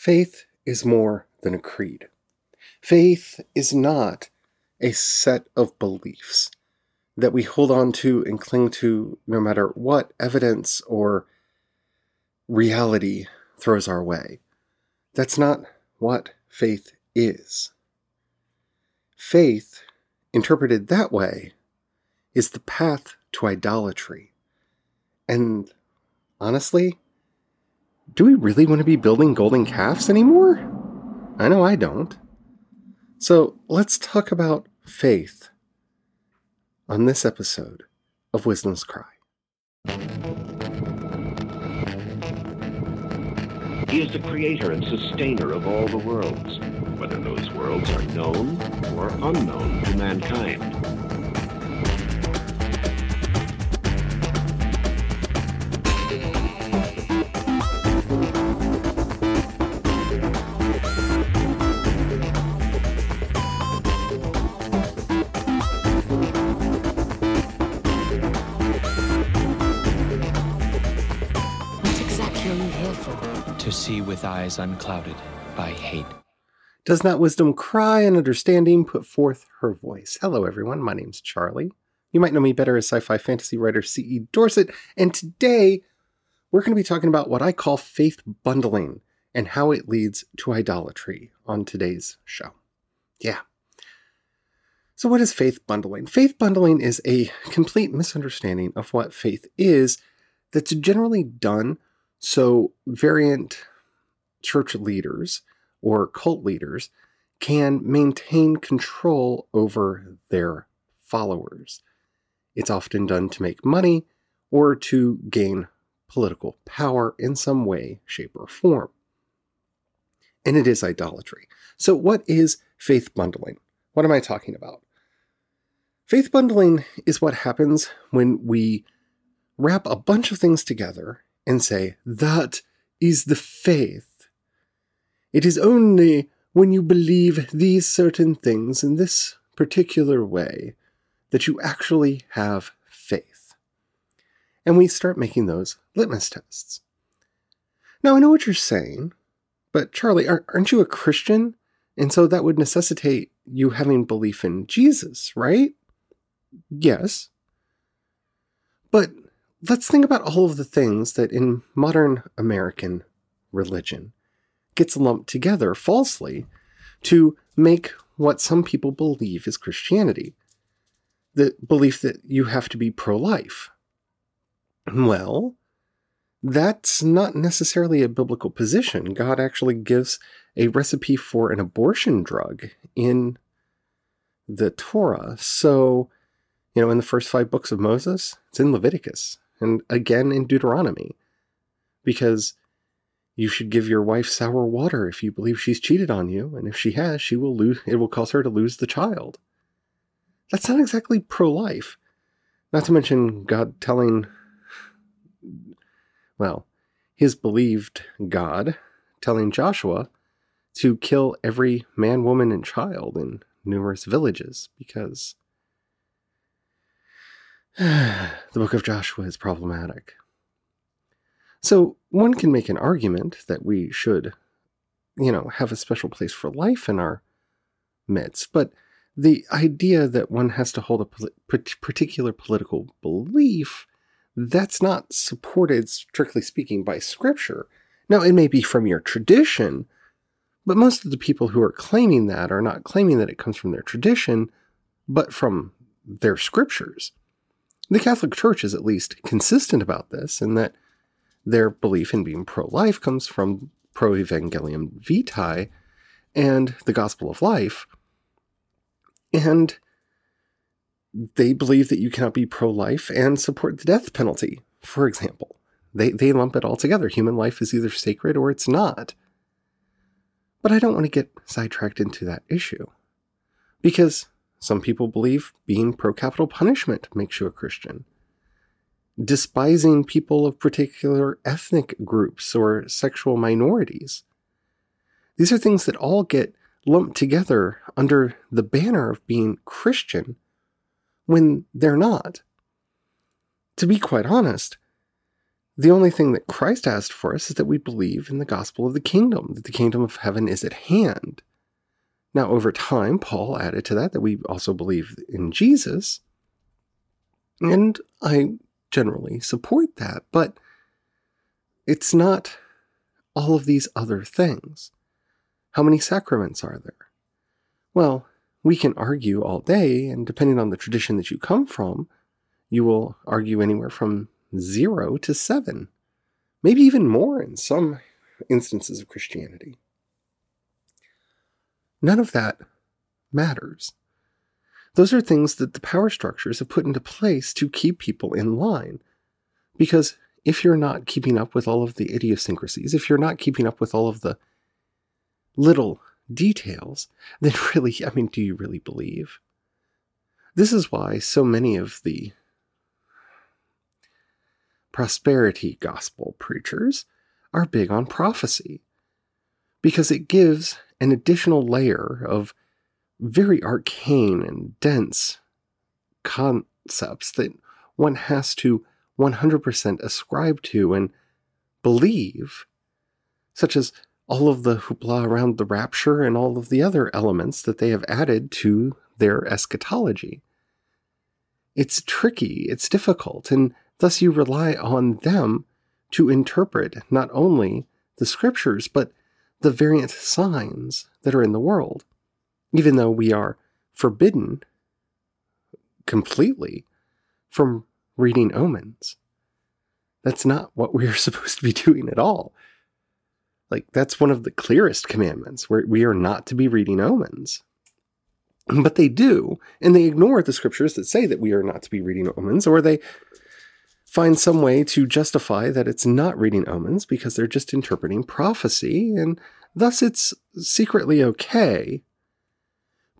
Faith is more than a creed. Faith is not a set of beliefs that we hold on to and cling to no matter what evidence or reality throws our way. That's not what faith is. Faith, interpreted that way, is the path to idolatry. And honestly, do we really want to be building golden calves anymore? I know I don't. So let's talk about faith on this episode of Wisdom's Cry. He is the creator and sustainer of all the worlds, whether those worlds are known or unknown to mankind. Eyes unclouded by hate. Does not wisdom cry and understanding put forth her voice? Hello, everyone. My name's Charlie. You might know me better as sci fi fantasy writer C.E. Dorset, and today we're going to be talking about what I call faith bundling and how it leads to idolatry on today's show. Yeah. So, what is faith bundling? Faith bundling is a complete misunderstanding of what faith is that's generally done so variant church leaders or cult leaders can maintain control over their followers. It's often done to make money or to gain political power in some way, shape, or form. And it is idolatry. So, what is faith bundling? What am I talking about? Faith bundling is what happens when we wrap a bunch of things together and say, that is the faith. It is only when you believe these certain things in this particular way that you actually have faith. And we start making those litmus tests. Now, I know what you're saying, but Charlie, aren't you a Christian? And so that would necessitate you having belief in Jesus, right? Yes. But let's think about all of the things that in modern American religion gets lumped together falsely to make what some people believe is Christianity. The belief that you have to be pro life. Well, that's not necessarily a biblical position. God actually gives a recipe for an abortion drug in the Torah. So, you know, in the first five books of Moses, it's in Leviticus and again in Deuteronomy. Because you should give your wife sour water if you believe she's cheated on you, and if she has, she will lose it will cause her to lose the child. That's not exactly pro-life. Not to mention God telling well, his believed God telling Joshua to kill every man, woman, and child in numerous villages because the book of Joshua is problematic. So one can make an argument that we should, you know, have a special place for life in our midst, but the idea that one has to hold a particular political belief that's not supported strictly speaking by scripture. Now it may be from your tradition, but most of the people who are claiming that are not claiming that it comes from their tradition, but from their scriptures. The Catholic Church is at least consistent about this, in that their belief in being pro life comes from Pro Evangelium Vitae and the Gospel of Life. And they believe that you cannot be pro life and support the death penalty, for example. They, they lump it all together. Human life is either sacred or it's not. But I don't want to get sidetracked into that issue. Because some people believe being pro capital punishment makes you a Christian. Despising people of particular ethnic groups or sexual minorities. These are things that all get lumped together under the banner of being Christian when they're not. To be quite honest, The only thing that Christ asked for us is that we believe in the gospel of the kingdom, that the kingdom of heaven is at hand. Now, over time, Paul added to that that we also believe in Jesus. And I generally support that, but it's not all of these other things. How many sacraments are there? Well, we can argue all day, and depending on the tradition that you come from, you will argue anywhere from zero to seven, maybe even more in some instances of Christianity. None of that matters. Those are things that the power structures have put into place to keep people in line. Because if you're not keeping up with all of the idiosyncrasies, if you're not keeping up with all of the little details, then really, I mean, do you really believe? This is why so many of the prosperity gospel preachers are big on prophecy because it gives an additional layer of very arcane and dense concepts that one has to 100% ascribe to and believe, such as all of the hoopla around the rapture and all of the other elements that they have added to their eschatology. It's tricky, it's difficult, and thus you rely on them to interpret not only the scriptures, but the variant signs that are in the world, even though we are forbidden completely from reading omens. That's not what we are supposed to be doing at all. Like, that's one of the clearest commandments where we are not to be reading omens. But they do, and they ignore the scriptures that say that we are not to be reading omens, or they find some way to justify that it's not reading omens because they're just interpreting prophecy, and thus it's secretly okay.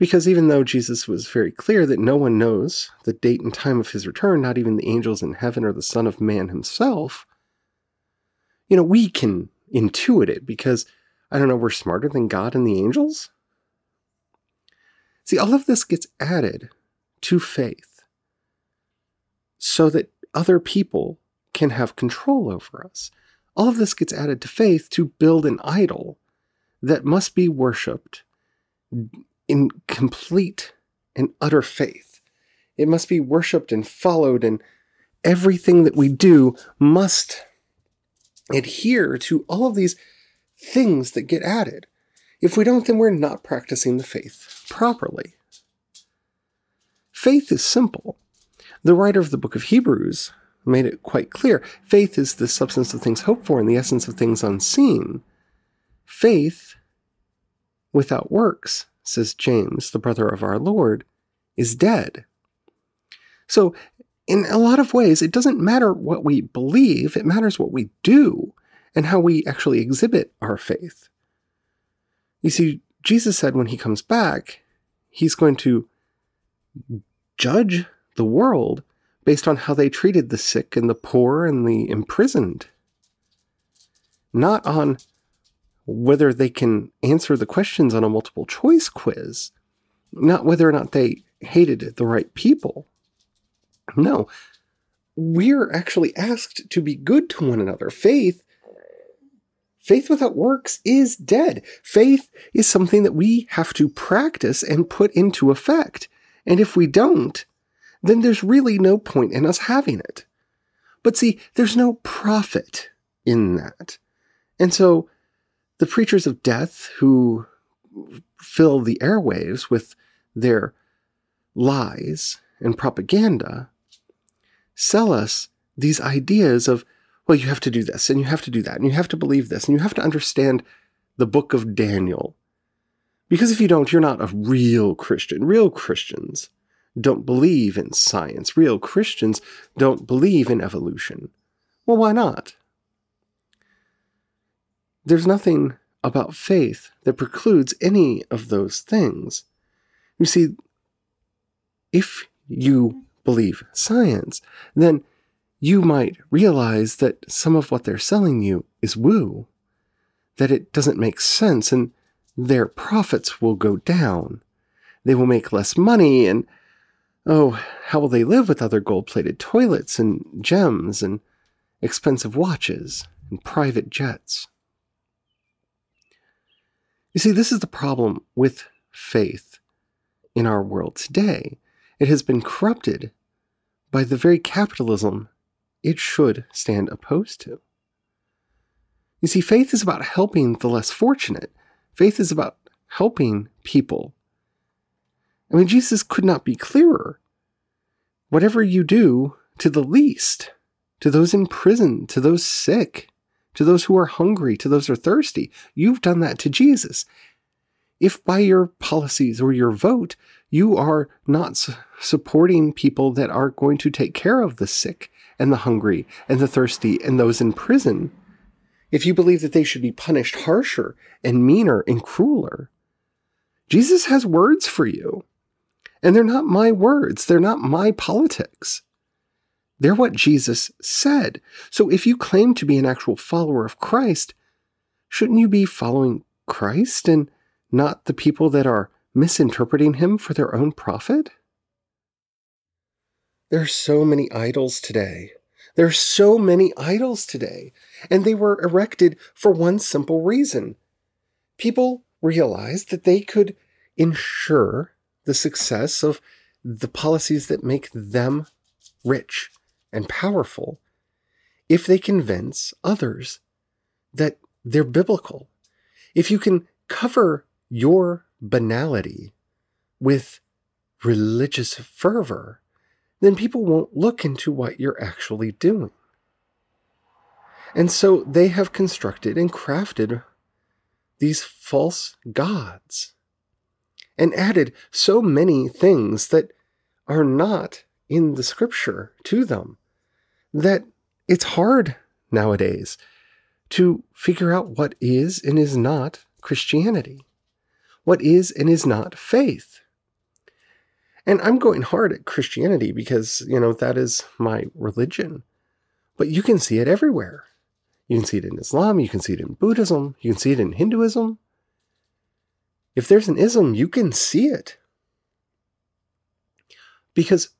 Because even though Jesus was very clear that no one knows the date and time of his return, not even the angels in heaven or the Son of Man himself, you know, we can intuit it because, I don't know, we're smarter than God and the angels? See, all of this gets added to faith so that other people can have control over us. All of this gets added to faith to build an idol that must be worshiped in complete and utter faith. It must be worshiped and followed, and everything that we do must adhere to all of these things that get added. If we don't, then we're not practicing the faith properly. Faith is simple. The writer of the book of Hebrews made it quite clear. Faith is the substance of things hoped for and the essence of things unseen. Faith without works, says James, the brother of our Lord, is dead. So, in a lot of ways, it doesn't matter what we believe, it matters what we do and how we actually exhibit our faith. You see, Jesus said when he comes back, he's going to judge the world based on how they treated the sick and the poor and the imprisoned, not on whether they can answer the questions on a multiple choice quiz, not whether or not they hated the right people. No, we're actually asked to be good to one another. Faith Faith without works is dead. Faith is something that we have to practice and put into effect. And if we don't, then there's really no point in us having it. But see, there's no profit in that. And so the preachers of death who fill the airwaves with their lies and propaganda sell us these ideas of, well, you have to do this and you have to do that and you have to believe this and you have to understand the book of Daniel. Because if you don't, you're not a real Christian. Real Christians don't believe in science. Real Christians don't believe in evolution. Well, why not? There's nothing about faith that precludes any of those things. You see, if you believe science, then you might realize that some of what they're selling you is woo, that it doesn't make sense, and their profits will go down. They will make less money, and oh, how will they live with other gold plated toilets and gems and expensive watches and private jets. You see, this is the problem with faith in our world today. It has been corrupted by the very capitalism it should stand opposed to. You see, faith is about helping the less fortunate. Faith is about helping people. I mean, Jesus could not be clearer. Whatever you do to the least, to those in prison, to those sick, to those who are hungry, to those who are thirsty, you've done that to Jesus. If by your policies or your vote, you are not su- supporting people that are going to take care of the sick and the hungry and the thirsty and those in prison, if you believe that they should be punished harsher and meaner and crueler, Jesus has words for you. And they're not my words, they're not my politics. They're what Jesus said. So if you claim to be an actual follower of Christ, shouldn't you be following Christ and not the people that are misinterpreting him for their own profit? There are so many idols today. There are so many idols today, and they were erected for one simple reason. People realized that they could ensure the success of the policies that make them rich and powerful if they convince others that they're biblical. If you can cover your banality with religious fervor, then people won't look into what you're actually doing. And so they have constructed and crafted these false gods and added so many things that are not in the scripture to them that it's hard nowadays to figure out what is and is not Christianity, what is and is not faith. And I'm going hard at Christianity because, you know, that is my religion. But you can see it everywhere. You can see it in Islam, you can see it in Buddhism, you can see it in Hinduism. If there's an ism, you can see it. Because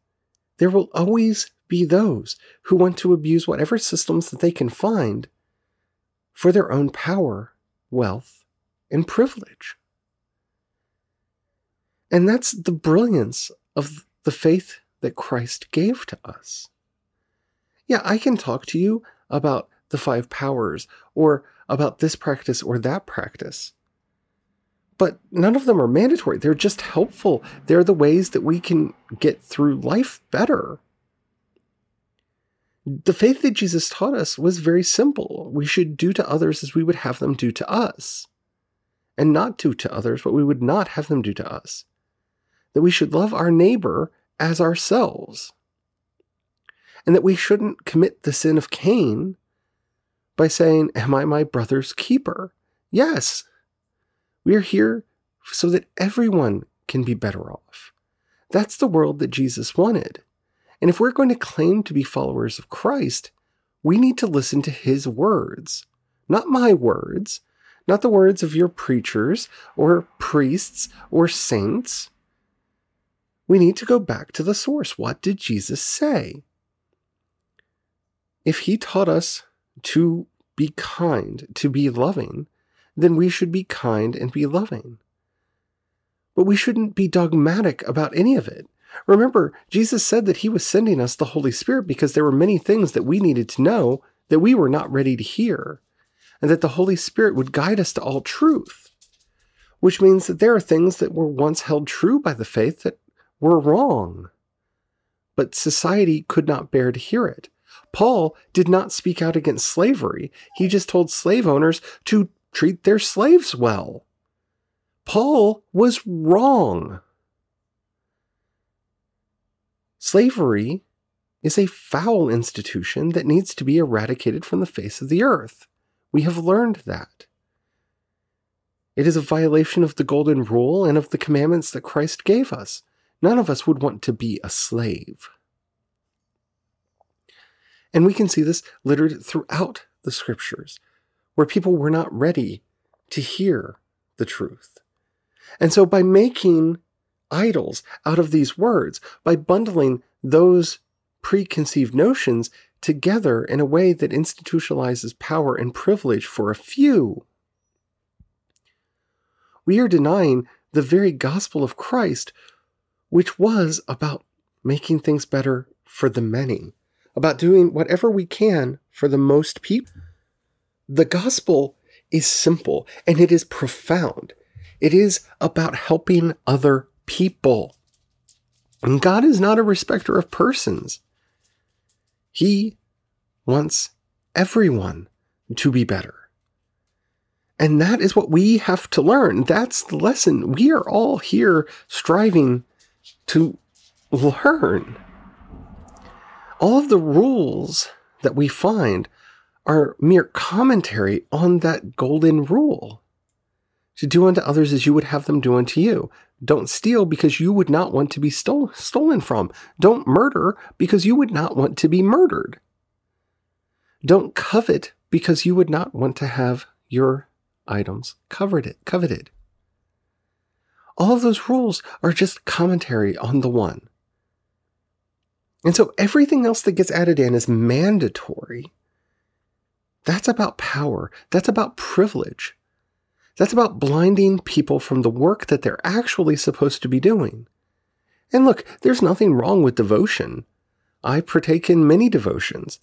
there will always be those who want to abuse whatever systems that they can find for their own power, wealth, and privilege. And that's the brilliance of the faith that Christ gave to us. Yeah, I can talk to you about the five powers or about this practice or that practice. But none of them are mandatory. They're just helpful. They're the ways that we can get through life better. The faith that Jesus taught us was very simple. We should do to others as we would have them do to us, and not do to others what we would not have them do to us that we should love our neighbor as ourselves, and that we shouldn't commit the sin of Cain by saying, Am I my brother's keeper? Yes, we are here so that everyone can be better off. That's the world that Jesus wanted. And if we're going to claim to be followers of Christ, we need to listen to his words, not my words, not the words of your preachers or priests or saints we need to go back to the source. What did Jesus say? If he taught us to be kind, to be loving, then we should be kind and be loving. But we shouldn't be dogmatic about any of it. Remember, Jesus said that he was sending us the Holy Spirit because there were many things that we needed to know that we were not ready to hear, and that the Holy Spirit would guide us to all truth. Which means that there are things that were once held true by the faith that were wrong. But society could not bear to hear it. Paul did not speak out against slavery, he just told slave owners to treat their slaves well. Paul was wrong. Slavery is a foul institution that needs to be eradicated from the face of the earth. We have learned that. It is a violation of the Golden Rule and of the commandments that Christ gave us. None of us would want to be a slave. And we can see this littered throughout the scriptures, where people were not ready to hear the truth. And so, by making idols out of these words, by bundling those preconceived notions together in a way that institutionalizes power and privilege for a few. We are denying the very gospel of Christ, which was about making things better for the many, about doing whatever we can for the most people. The gospel is simple and it is profound. It is about helping other people. And God is not a respecter of persons. He wants everyone to be better. And that is what we have to learn. That's the lesson. We are all here striving to learn. All of the rules that we find are mere commentary on that golden rule to do unto others as you would have them do unto you. Don't steal because you would not want to be stole, stolen from. Don't murder because you would not want to be murdered. Don't covet because you would not want to have your items coveted. coveted. All of those rules are just commentary on the one. And so everything else that gets added in is mandatory. That's about power. That's about privilege. That's about blinding people from the work that they're actually supposed to be doing. And look, there's nothing wrong with devotion. I partake in many devotions,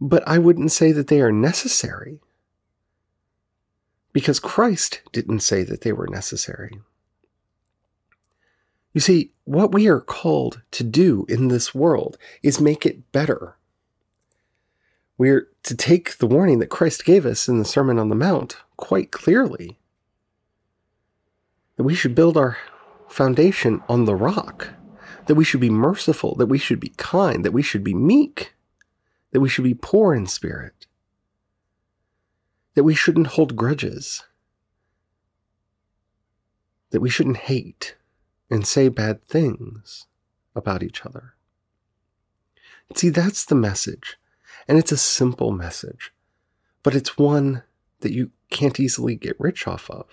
but I wouldn't say that they are necessary because Christ didn't say that they were necessary. You see, what we are called to do in this world is make it better. We're to take the warning that Christ gave us in the Sermon on the Mount quite clearly. That we should build our foundation on the rock, that we should be merciful, that we should be kind, that we should be meek, that we should be poor in spirit, that we shouldn't hold grudges, that we shouldn't hate and say bad things about each other. See, that's the message. And it's a simple message, but it's one that you can't easily get rich off of.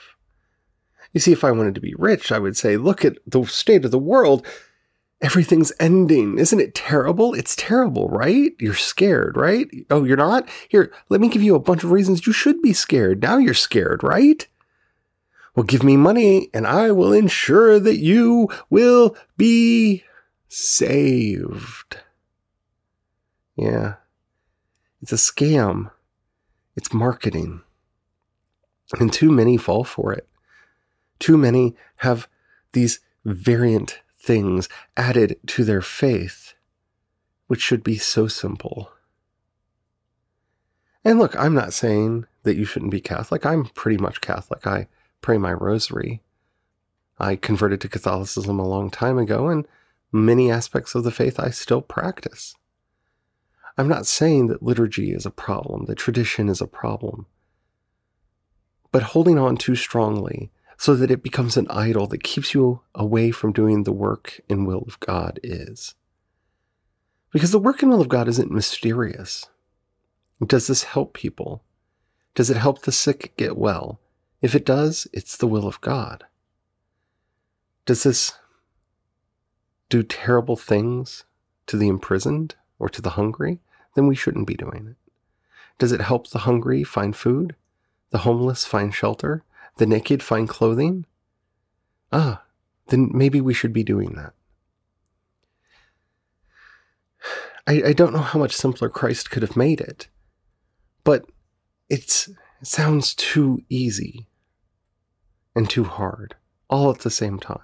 You see, if I wanted to be rich, I would say, look at the state of the world. Everything's ending. Isn't it terrible? It's terrible, right? You're scared, right? Oh, you're not? Here, let me give you a bunch of reasons you should be scared. Now you're scared, right? Well, give me money and I will ensure that you will be saved. Yeah. It's a scam. It's marketing. And too many fall for it. Too many have these variant things added to their faith, which should be so simple. And look, I'm not saying that you shouldn't be Catholic. I'm pretty much Catholic. I pray my rosary. I converted to Catholicism a long time ago, and many aspects of the faith I still practice. I'm not saying that liturgy is a problem, that tradition is a problem, but holding on too strongly so that it becomes an idol that keeps you away from doing the work and will of God is. Because the work and will of God isn't mysterious. Does this help people? Does it help the sick get well? If it does, it's the will of God. Does this do terrible things to the imprisoned or to the hungry? Then we shouldn't be doing it. Does it help the hungry find food? The homeless find shelter? the naked find clothing? Ah, then maybe we should be doing that. I, I don't know how much simpler Christ could have made it, but it's, it sounds too easy and too hard all at the same time.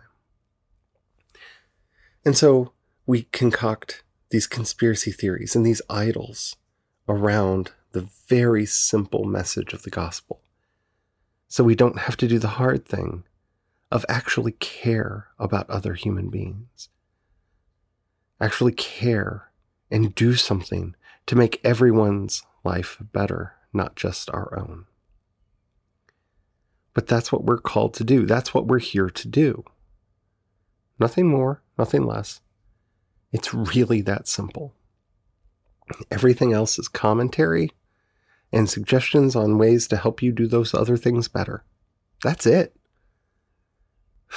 And so we concoct these conspiracy theories and these idols around the very simple message of the gospel so we don't have to do the hard thing of actually care about other human beings. Actually care and do something to make everyone's life better, not just our own. But that's what we're called to do. That's what we're here to do. Nothing more, nothing less. It's really that simple. Everything else is commentary and suggestions on ways to help you do those other things better. That's it.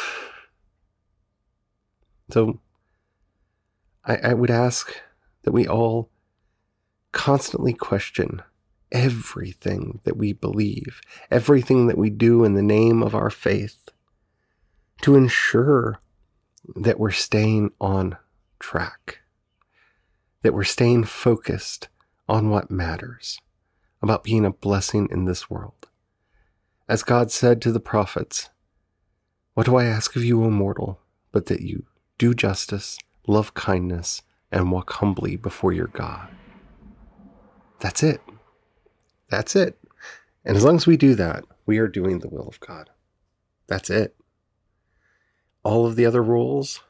So I, I would ask that we all constantly question everything that we believe, everything that we do in the name of our faith, to ensure that we're staying on track, that we're staying focused on what matters, about being a blessing in this world. As God said to the prophets, What do I ask of you, O mortal, but that you do justice, love kindness, and walk humbly before your God? That's it. That's it. And as long as we do that, we are doing the will of God. That's it. All of the other rules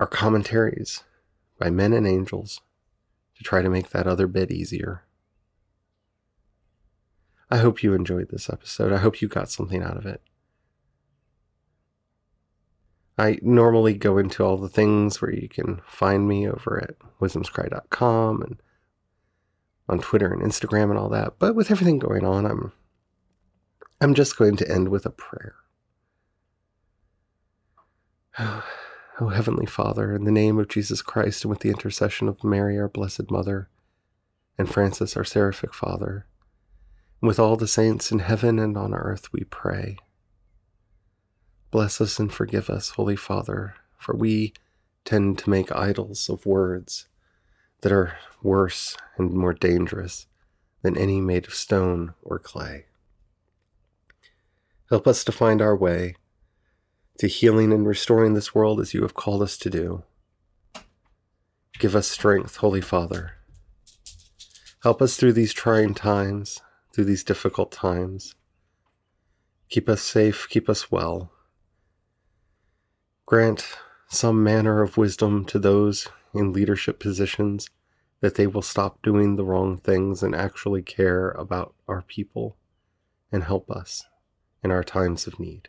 are commentaries by men and angels to try to make that other bit easier. I hope you enjoyed this episode. I hope you got something out of it. I normally go into all the things where you can find me over at wisdomscry.com and on Twitter and Instagram and all that. But with everything going on, I'm I'm just going to end with a prayer. Oh, Heavenly Father, in the name of Jesus Christ and with the intercession of Mary, our Blessed Mother, and Francis, our Seraphic Father, and with all the saints in heaven and on earth, we pray. Bless us and forgive us, Holy Father, for we tend to make idols of words that are worse and more dangerous than any made of stone or clay. Help us to find our way to healing and restoring this world as you have called us to do. Give us strength, Holy Father. Help us through these trying times, through these difficult times. Keep us safe, keep us well. Grant some manner of wisdom to those in leadership positions that they will stop doing the wrong things and actually care about our people and help us in our times of need.